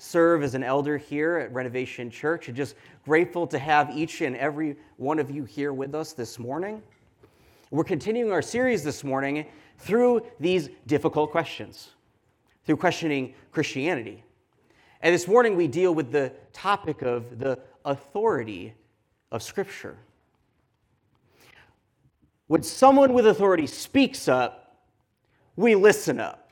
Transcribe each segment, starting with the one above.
serve as an elder here at Renovation Church and just grateful to have each and every one of you here with us this morning. We're continuing our series this morning through these difficult questions, through questioning Christianity. And this morning we deal with the topic of the authority of Scripture. When someone with authority speaks up, we listen up.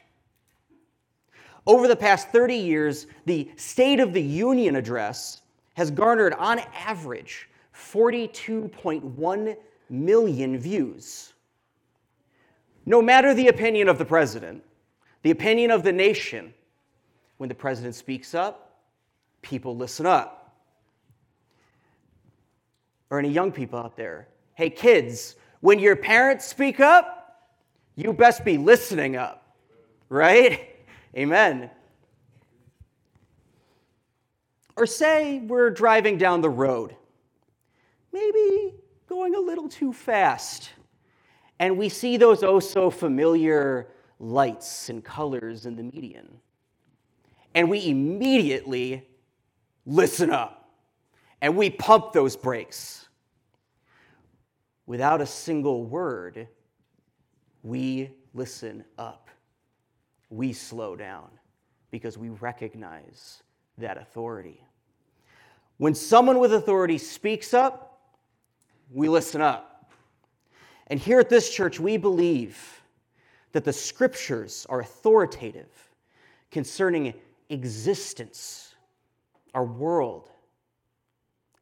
Over the past 30 years, the State of the Union address has garnered, on average, 42.1 million views. No matter the opinion of the president, the opinion of the nation, when the president speaks up, people listen up. Or any young people out there, hey, kids, when your parents speak up, you best be listening up, right? Amen. Or say we're driving down the road, maybe going a little too fast, and we see those oh so familiar lights and colors in the median. And we immediately listen up and we pump those brakes without a single word, we listen up. We slow down because we recognize that authority. When someone with authority speaks up, we listen up. And here at this church, we believe that the scriptures are authoritative concerning existence, our world,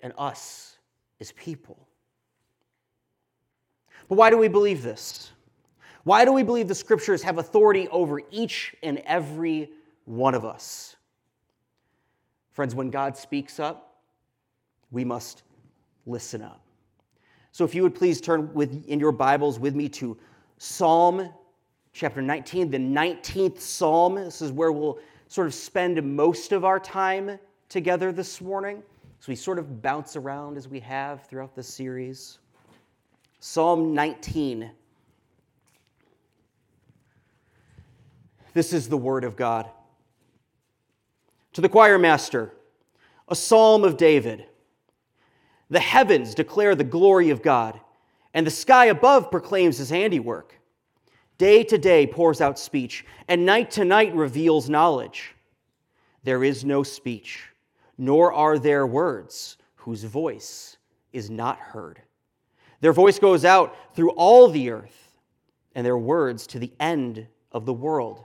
and us as people. But why do we believe this? Why do we believe the scriptures have authority over each and every one of us? Friends, when God speaks up, we must listen up. So if you would please turn with, in your Bibles with me to Psalm chapter 19, the 19th Psalm. This is where we'll sort of spend most of our time together this morning. So we sort of bounce around as we have throughout the series. Psalm 19. This is the word of God. To the choir master, a psalm of David. The heavens declare the glory of God, and the sky above proclaims his handiwork. Day to day pours out speech, and night to night reveals knowledge. There is no speech, nor are there words whose voice is not heard. Their voice goes out through all the earth, and their words to the end of the world.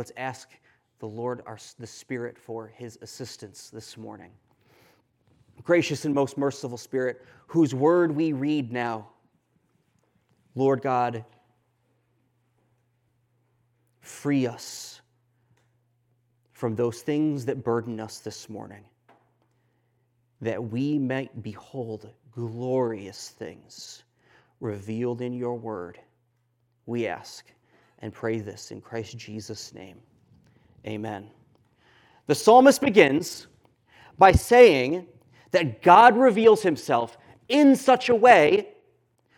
Let's ask the Lord, our, the Spirit, for his assistance this morning. Gracious and most merciful Spirit, whose word we read now, Lord God, free us from those things that burden us this morning, that we might behold glorious things revealed in your word. We ask and pray this in Christ Jesus' name. Amen. The psalmist begins by saying that God reveals himself in such a way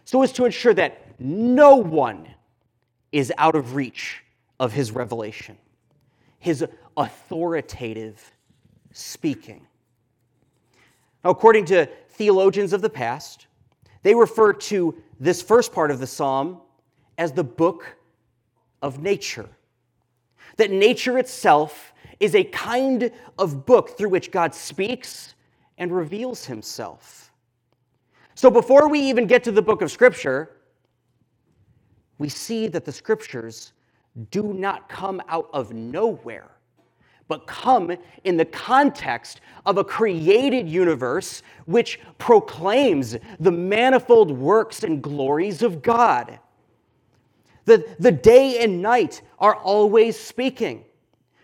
so as to ensure that no one is out of reach of his revelation, his authoritative speaking. Now, according to theologians of the past, they refer to this first part of the psalm as the book of nature. That nature itself is a kind of book through which God speaks and reveals himself. So before we even get to the book of Scripture, we see that the Scriptures do not come out of nowhere but come in the context of a created universe which proclaims the manifold works and glories of God. The, the day and night are always speaking.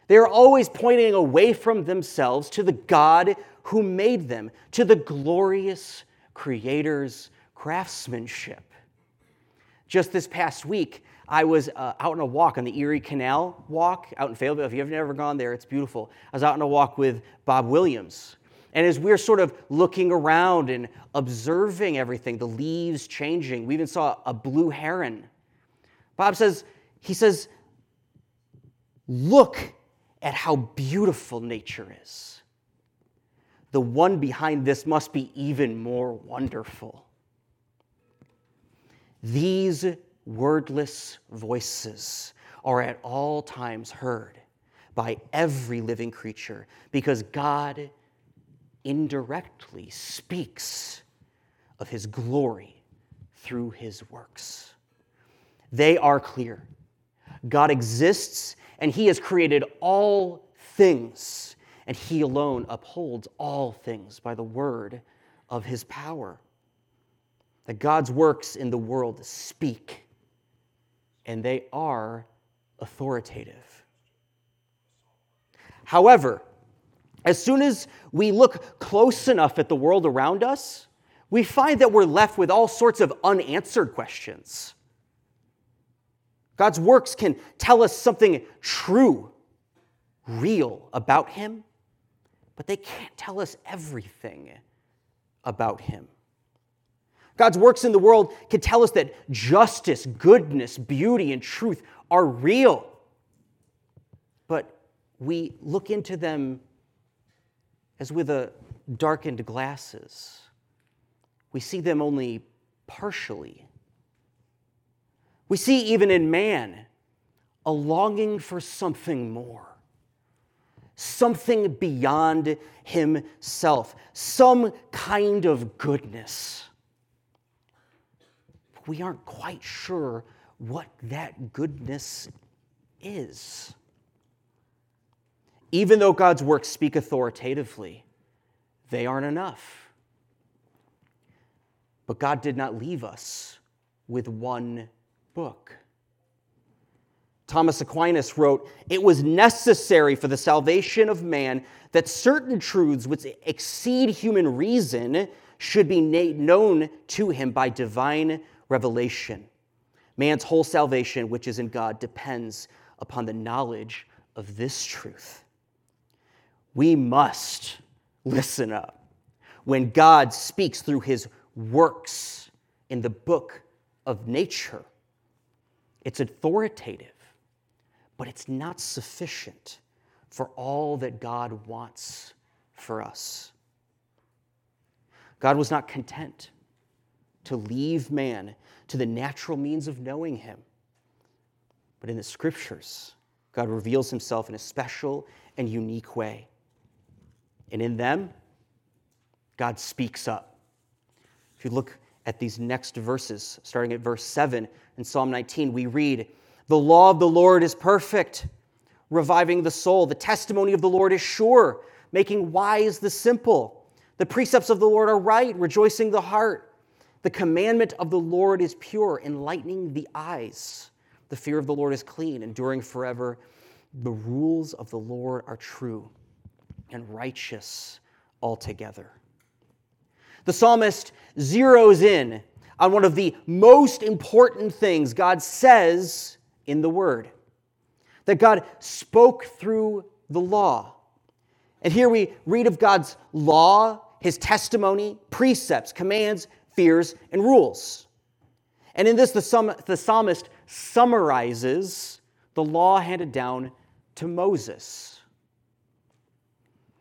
They are always pointing away from themselves to the God who made them, to the glorious Creator's craftsmanship. Just this past week, I was uh, out on a walk on the Erie Canal walk out in Fayetteville. If you've never gone there, it's beautiful. I was out on a walk with Bob Williams. And as we we're sort of looking around and observing everything, the leaves changing, we even saw a blue heron. Bob says, he says, look at how beautiful nature is. The one behind this must be even more wonderful. These wordless voices are at all times heard by every living creature because God indirectly speaks of his glory through his works. They are clear. God exists and he has created all things, and he alone upholds all things by the word of his power. That God's works in the world speak and they are authoritative. However, as soon as we look close enough at the world around us, we find that we're left with all sorts of unanswered questions. God's works can tell us something true, real about Him, but they can't tell us everything about Him. God's works in the world can tell us that justice, goodness, beauty, and truth are real. But we look into them as with a darkened glasses. We see them only partially. We see even in man a longing for something more, something beyond himself, some kind of goodness we aren't quite sure what that goodness is. Even though God's works speak authoritatively, they aren't enough. But God did not leave us with one book. Thomas Aquinas wrote, It was necessary for the salvation of man that certain truths which exceed human reason should be known to him by divine revelation. Man's whole salvation, which is in God, depends upon the knowledge of this truth. We must listen up when God speaks through his works in the book of nature. It's authoritative, but it's not sufficient for all that God wants for us. God was not content to leave man to the natural means of knowing him. But in the scriptures, God reveals himself in a special and unique way. And in them, God speaks up. If you look at these next verses, starting at verse 7 in Psalm 19, we read, The law of the Lord is perfect, reviving the soul. The testimony of the Lord is sure, making wise the simple. The precepts of the Lord are right, rejoicing the heart. The commandment of the Lord is pure, enlightening the eyes. The fear of the Lord is clean, enduring forever. The rules of the Lord are true and righteous altogether. The psalmist zeroes in on one of the most important things God says in the Word that God spoke through the law. And here we read of God's law, his testimony, precepts, commands, fears, and rules. And in this, the, the psalmist summarizes the law handed down to Moses.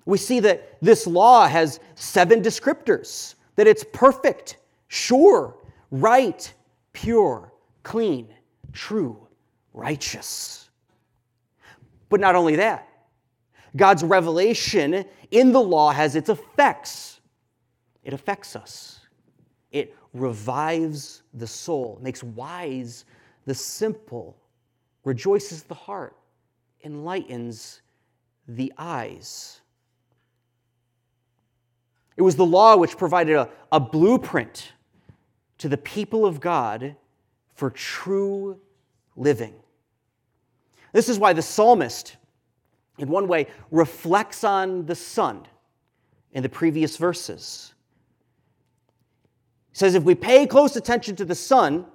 We see that this law has seven descriptors that it's perfect, sure, right, pure, clean, true, righteous. But not only that, God's revelation in the law has its effects. It affects us, it revives the soul, makes wise the simple, rejoices the heart, enlightens the eyes. It was the law which provided a, a blueprint to the people of God for true living. This is why the psalmist, in one way, reflects on the sun in the previous verses. He says, if we pay close attention to the sun,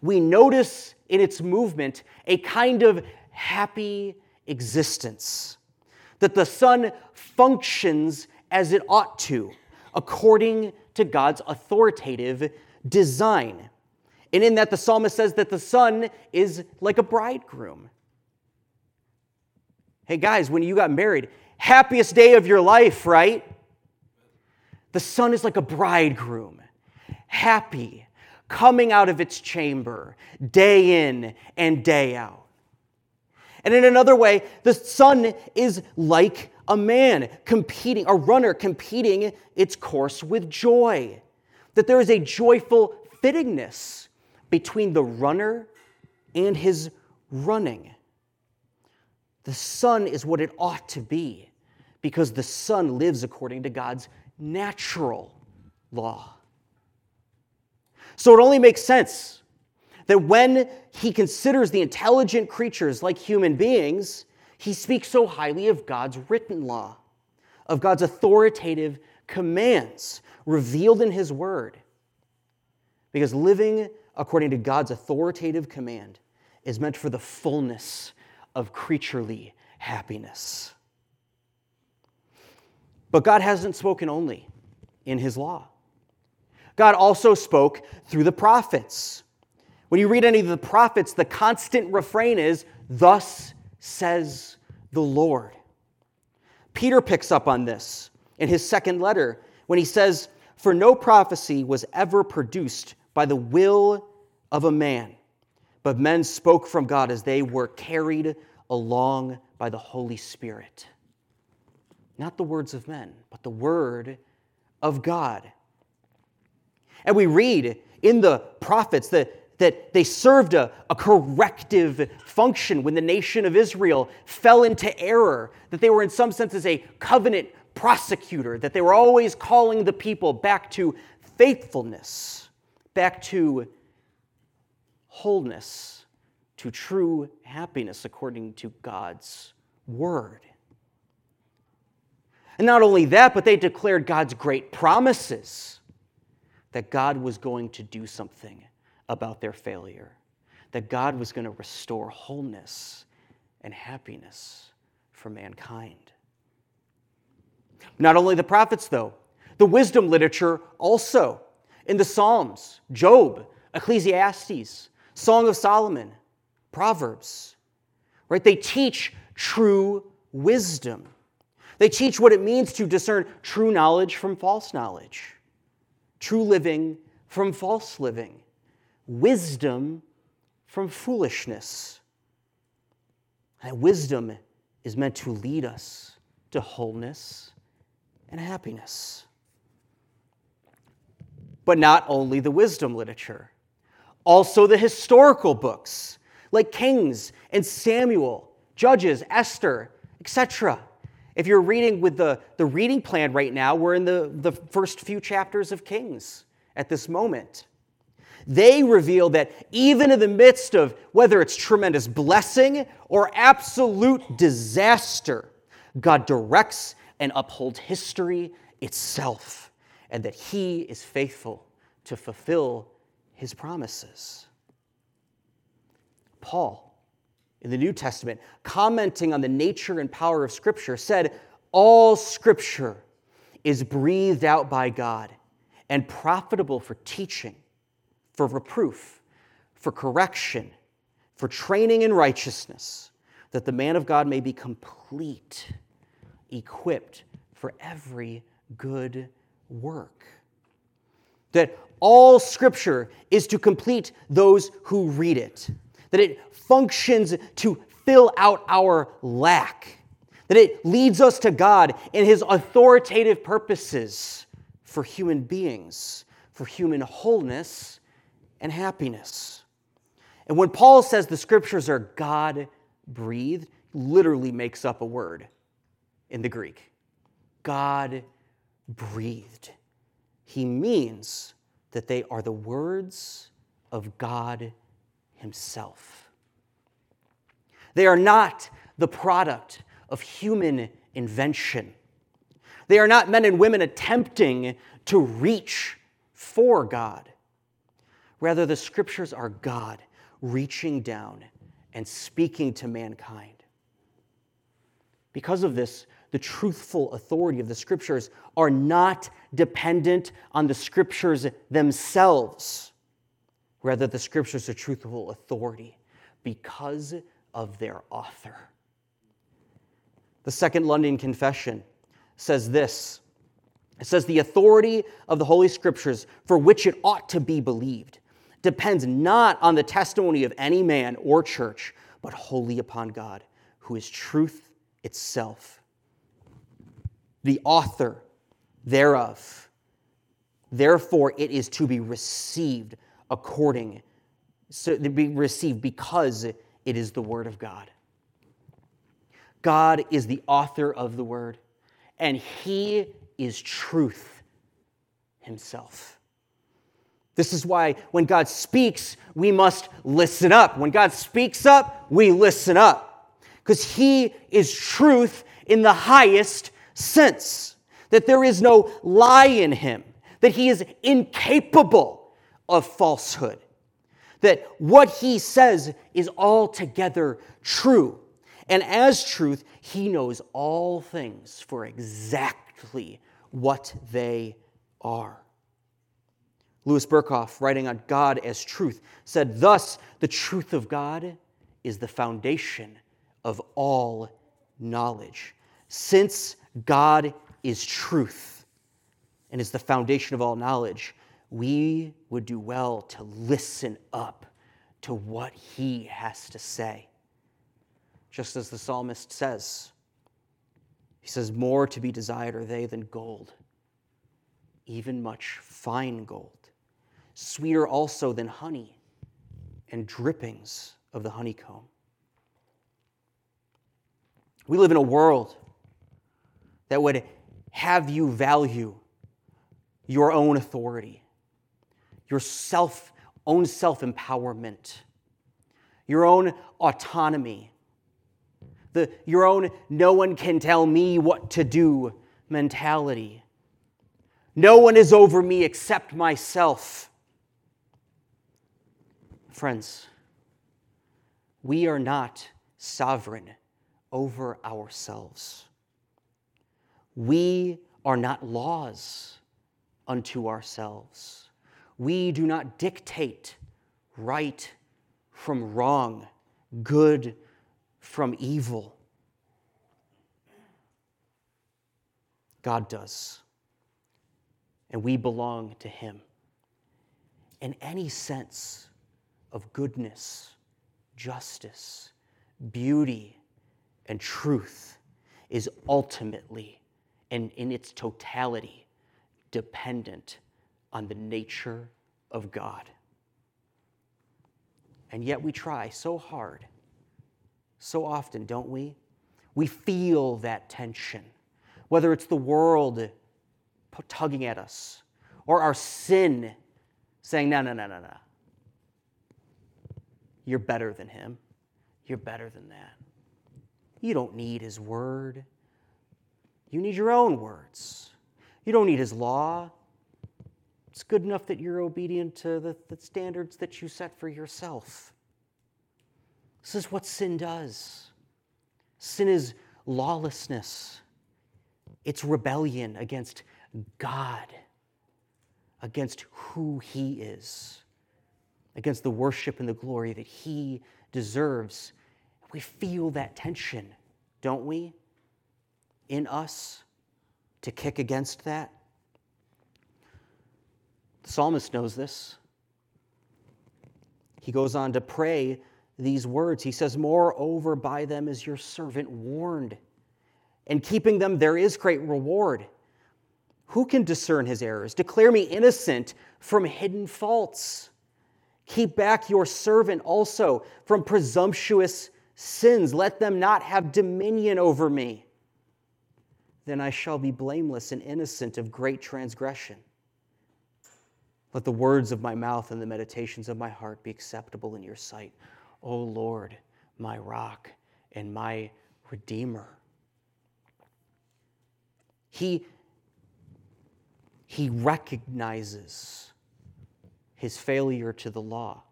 we notice in its movement a kind of happy existence. That the sun functions as it ought to, according to God's authoritative design. And in that, the psalmist says that the sun is like a bridegroom. Hey, guys, when you got married, happiest day of your life, right? The sun is like a bridegroom, happy, coming out of its chamber day in and day out. And in another way, the sun is like a man competing, a runner competing its course with joy. That there is a joyful fittingness between the runner and his running. The sun is what it ought to be because the sun lives according to God's natural law. So it only makes sense that when he considers the intelligent creatures like human beings, he speaks so highly of God's written law, of God's authoritative commands revealed in his word. Because living according to God's authoritative command is meant for the fullness of creaturely happiness. But God hasn't spoken only in his law. God also spoke through the prophets. When you read any of the prophets, the constant refrain is, Thus says the Lord. Peter picks up on this in his second letter when he says, For no prophecy was ever produced by the will of a man, but men spoke from God as they were carried along by the Holy Spirit. Not the words of men, but the word of God. And we read in the prophets that, that they served a, a corrective function when the nation of Israel fell into error, that they were, in some senses, a covenant prosecutor, that they were always calling the people back to faithfulness, back to wholeness, to true happiness according to God's word. And not only that, but they declared God's great promises that God was going to do something about their failure, that God was going to restore wholeness and happiness for mankind. Not only the prophets, though, the wisdom literature also. In the Psalms, Job, Ecclesiastes, Song of Solomon, Proverbs, right? They teach true wisdom. They teach what it means to discern true knowledge from false knowledge true living from false living, wisdom from foolishness. And wisdom is meant to lead us to wholeness and happiness. But not only the wisdom literature, also the historical books like Kings and Samuel, Judges, Esther, etc. If you're reading with the, the reading plan right now, we're in the, the first few chapters of Kings at this moment. They reveal that even in the midst of whether it's tremendous blessing or absolute disaster, God directs and upholds history itself, and that He is faithful to fulfill His promises. Paul in the New Testament, commenting on the nature and power of Scripture, said, all scripture is breathed out by God and profitable for teaching, for reproof, for correction, for training in righteousness, that the man of God may be complete, equipped for every good work. That all scripture is to complete those who read it, that it functions to fill out our lack, that it leads us to God in his authoritative purposes for human beings, for human wholeness and happiness. And when Paul says the scriptures are God breathed, literally makes up a word in the Greek. God breathed. He means that they are the words of God Himself. They are not the product of human invention. They are not men and women attempting to reach for God. Rather, the scriptures are God reaching down and speaking to mankind. Because of this, the truthful authority of the scriptures are not dependent on the scriptures themselves. Rather, the scriptures are truthful authority because of their author. The Second London Confession says this it says, The authority of the Holy Scriptures, for which it ought to be believed, depends not on the testimony of any man or church, but wholly upon God, who is truth itself the author thereof. Therefore, it is to be received according, so to be received because it is the Word of God. God is the author of the Word, and He is truth Himself. This is why when God speaks, we must listen up. When God speaks up, we listen up. Because He is truth in the highest sense, that there is no lie in him, that he is incapable of falsehood, that what he says is altogether true. And as truth, he knows all things for exactly what they are. Louis Berkhof, writing on God as truth, said, Thus, the truth of God is the foundation of all knowledge. Since God is truth and is the foundation of all knowledge, we would do well to listen up to what he has to say. Just as the psalmist says, he says, More to be desired are they than gold, even much fine gold, sweeter also than honey and drippings of the honeycomb. We live in a world that would have you value your own authority, your self, own self empowerment, your own autonomy, the, your own no one can tell me what to do mentality. No one is over me except myself. Friends, we are not sovereign over ourselves. We are not laws unto ourselves. We do not dictate right from wrong, good from evil. God does. And we belong to Him. In any sense of goodness, justice, beauty, and truth is ultimately and in its totality dependent on the nature of God. And yet we try so hard, so often, don't we? We feel that tension, whether it's the world tugging at us or our sin saying, no, no, no, no, no. You're better than him. You're better than that. You don't need his word. You need your own words. You don't need his law. It's good enough that you're obedient to the, the standards that you set for yourself. This is what sin does sin is lawlessness, It's rebellion against God, against who He is, against the worship and the glory that He deserves. We feel that tension, don't we, in us to kick against that? The psalmist knows this. He goes on to pray these words. He says, Moreover, by them is your servant warned, and keeping them there is great reward. Who can discern his errors? Declare me innocent from hidden faults. Keep back your servant also from presumptuous sins. Let them not have dominion over me. Then I shall be blameless and innocent of great transgression. Let the words of my mouth and the meditations of my heart be acceptable in your sight, O Lord, my rock and my redeemer. He, he recognizes his failure to the law.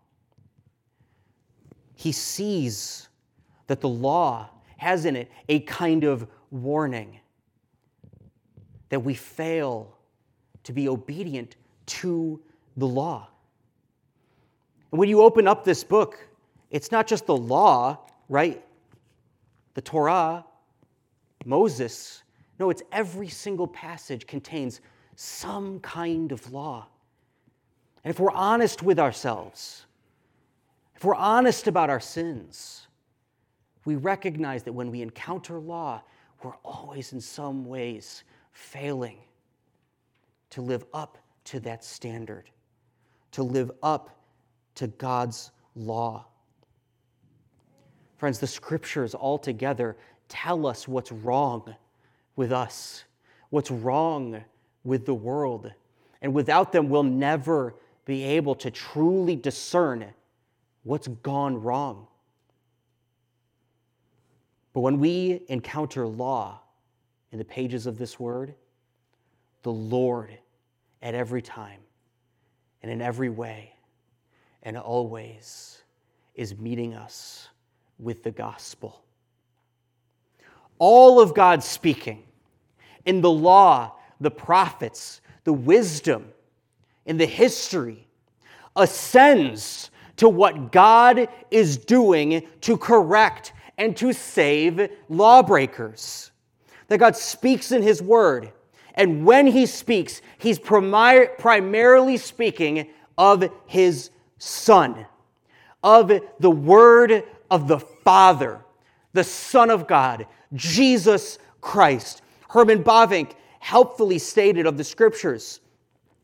He sees that the law has in it a kind of warning that we fail to be obedient to the law. And when you open up this book, it's not just the law, right? The Torah, Moses. No, it's every single passage contains some kind of law. And if we're honest with ourselves, if we're honest about our sins, we recognize that when we encounter law, we're always in some ways failing to live up to that standard to live up to God's law. Friends, the scriptures altogether tell us what's wrong with us, what's wrong with the world. And without them, we'll never be able to truly discern what's gone wrong. But when we encounter law in the pages of this word, the Lord at every time and in every way and always is meeting us with the gospel. All of God's speaking in the law, the prophets, the wisdom, in the history ascends to what God is doing to correct and to save lawbreakers. That God speaks in His Word and when he speaks, he's primarily speaking of his Son, of the Word of the Father, the Son of God, Jesus Christ. Herman Bavinck helpfully stated of the Scriptures.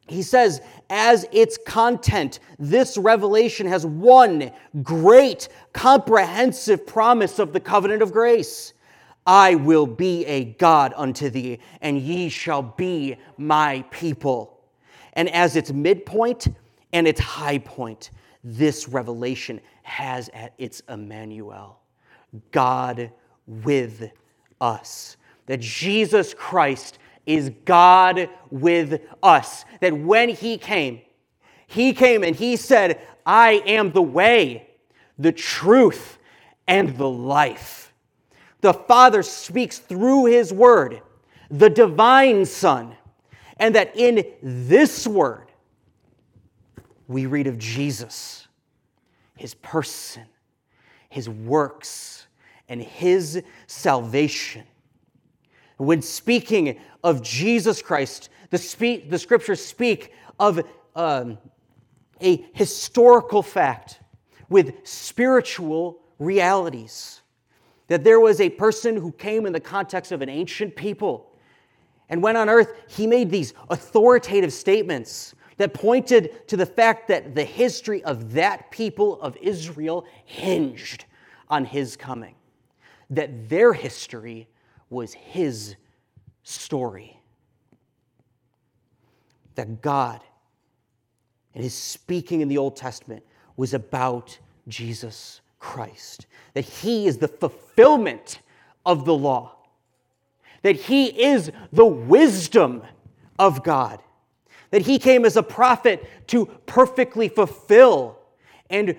He says, as its content, this revelation has one great comprehensive promise of the covenant of grace. I will be a God unto thee, and ye shall be my people. And as its midpoint and its high point, this revelation has at its Emmanuel, God with us. That Jesus Christ is God with us. That when He came, He came and He said, I am the way, the truth, and the life the Father speaks through His Word, the divine Son, and that in this Word we read of Jesus, His person, His works, and His salvation. When speaking of Jesus Christ, the, spe- the scriptures speak of um, a historical fact with spiritual realities that there was a person who came in the context of an ancient people. And when on earth, he made these authoritative statements that pointed to the fact that the history of that people of Israel hinged on his coming, that their history was his story. That God, and his speaking in the Old Testament, was about Jesus Christ, that he is the fulfillment of the law, that he is the wisdom of God, that he came as a prophet to perfectly fulfill and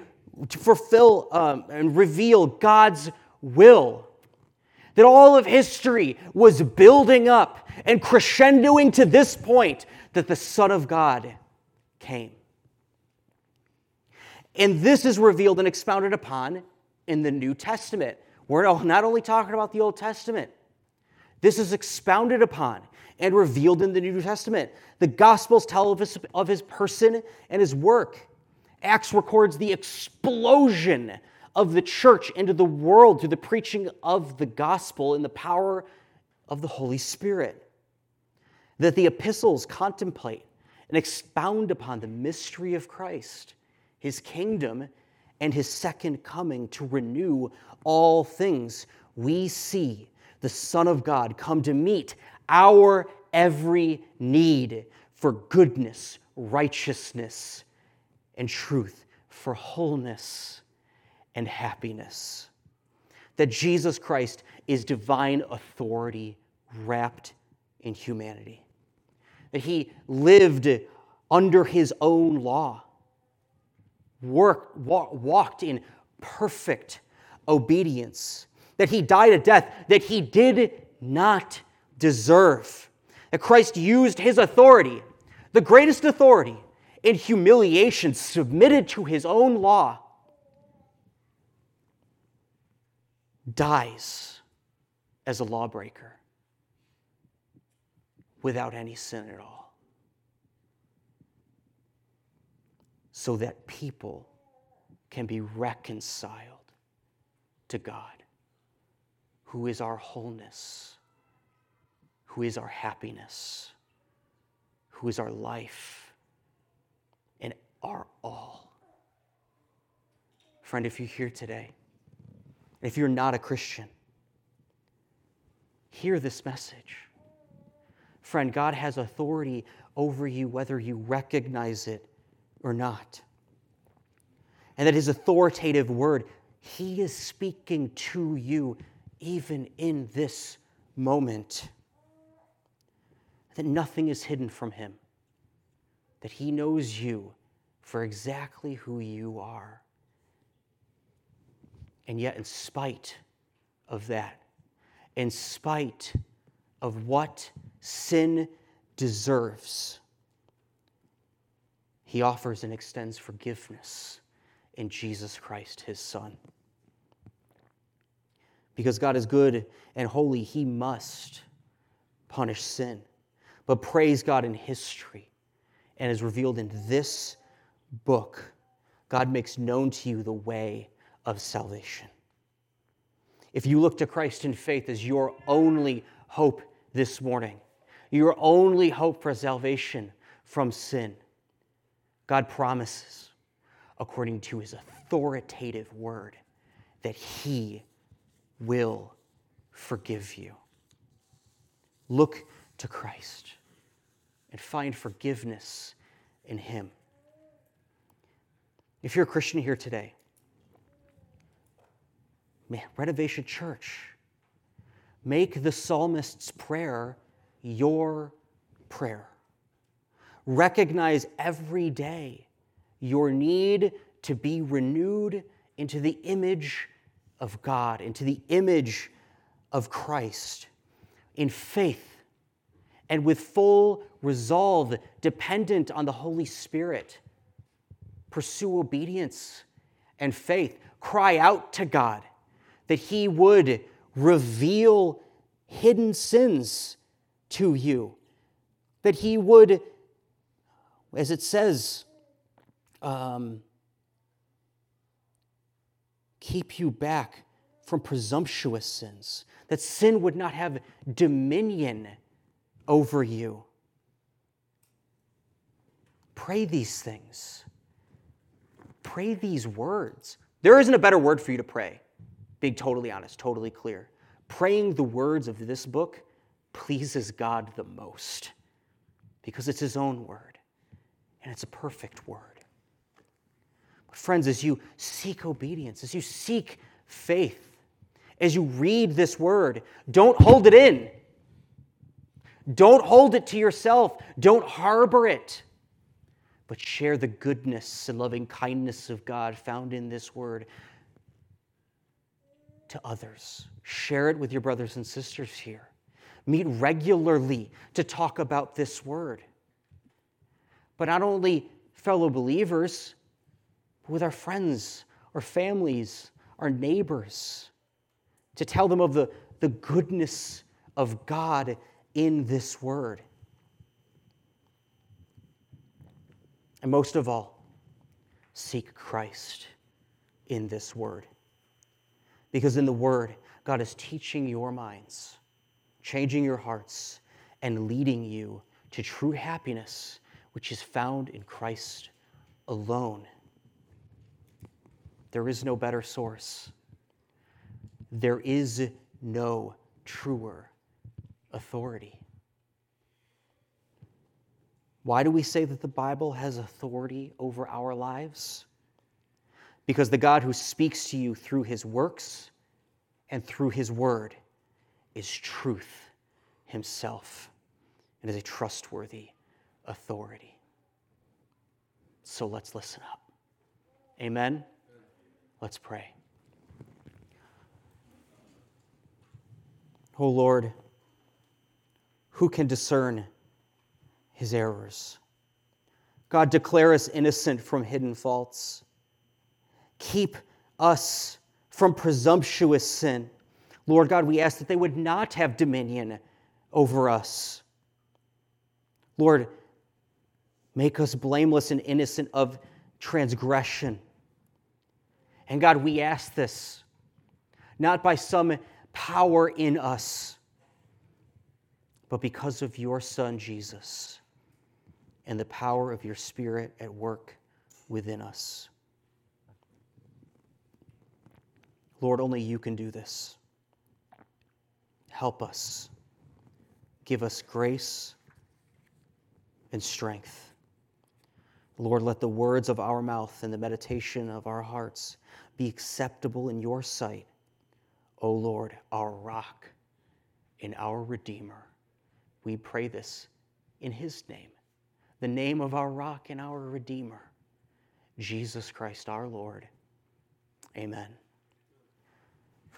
to fulfill um, and reveal God's will, that all of history was building up and crescendoing to this point that the Son of God came. And this is revealed and expounded upon in the New Testament. We're not only talking about the Old Testament, this is expounded upon and revealed in the New Testament. The Gospels tell of his, of his person and his work. Acts records the explosion of the church into the world through the preaching of the gospel in the power of the Holy Spirit. That the epistles contemplate and expound upon the mystery of Christ, his kingdom, and his second coming to renew all things. We see the Son of God come to meet our every need for goodness, righteousness, and truth, for wholeness and happiness. That Jesus Christ is divine authority wrapped in humanity. That he lived under his own law, worked, walked in perfect obedience, that he died a death that he did not deserve. That Christ used his authority, the greatest authority, in humiliation, submitted to his own law dies as a lawbreaker without any sin at all. So that people can be reconciled to God, who is our wholeness, who is our happiness, who is our life, and our all. Friend, if you're here today, if you're not a Christian, hear this message. Friend, God has authority over you whether you recognize it or not. And that His authoritative word, He is speaking to you even in this moment. That nothing is hidden from Him, that He knows you for exactly who you are. And yet, in spite of that, in spite of what sin deserves, he offers and extends forgiveness in Jesus Christ, his Son. Because God is good and holy, he must punish sin. But praise God in history and is revealed in this book. God makes known to you the way of salvation. If you look to Christ in faith as your only hope this morning, your only hope for salvation from sin, God promises, according to his authoritative word, that he will forgive you. Look to Christ and find forgiveness in him. If you're a Christian here today, Renovation Church, make the psalmist's prayer your prayer. Recognize every day your need to be renewed into the image of God, into the image of Christ, in faith and with full resolve, dependent on the Holy Spirit. Pursue obedience and faith. Cry out to God that He would reveal hidden sins to you, that He would, as it says, um, keep you back from presumptuous sins, that sin would not have dominion over you. Pray these things. Pray these words. There isn't a better word for you to pray being totally honest, totally clear. Praying the words of this book pleases God the most because it's His own word and it's a perfect word. But, friends, as you seek obedience, as you seek faith, as you read this word, don't hold it in. Don't hold it to yourself. Don't harbor it. But share the goodness and loving kindness of God found in this word to others. Share it with your brothers and sisters here. Meet regularly to talk about this word. But not only fellow believers, but with our friends, our families, our neighbors, to tell them of the, the goodness of God in this word. And most of all, seek Christ in this word. Because in the word, God is teaching your minds, changing your hearts, and leading you to true happiness, which is found in Christ alone. There is no better source. There is no truer authority. Why do we say that the Bible has authority over our lives? Because the God who speaks to you through his works and through his word is truth himself and is a trustworthy authority. So let's listen up. Amen. Let's pray. Oh Lord, who can discern his errors? God, declare us innocent from hidden faults. Keep us from presumptuous sin. Lord God, we ask that they would not have dominion over us. Lord, make us blameless and innocent of transgression. And God, we ask this not by some power in us, but because of your Son, Jesus, and the power of your Spirit at work within us. Lord, only you can do this. Help us. Give us grace and strength. Lord, let the words of our mouth and the meditation of our hearts be acceptable in your sight O Lord, our rock and our Redeemer. We pray this in His name, the name of our rock and our Redeemer, Jesus Christ our Lord. Amen.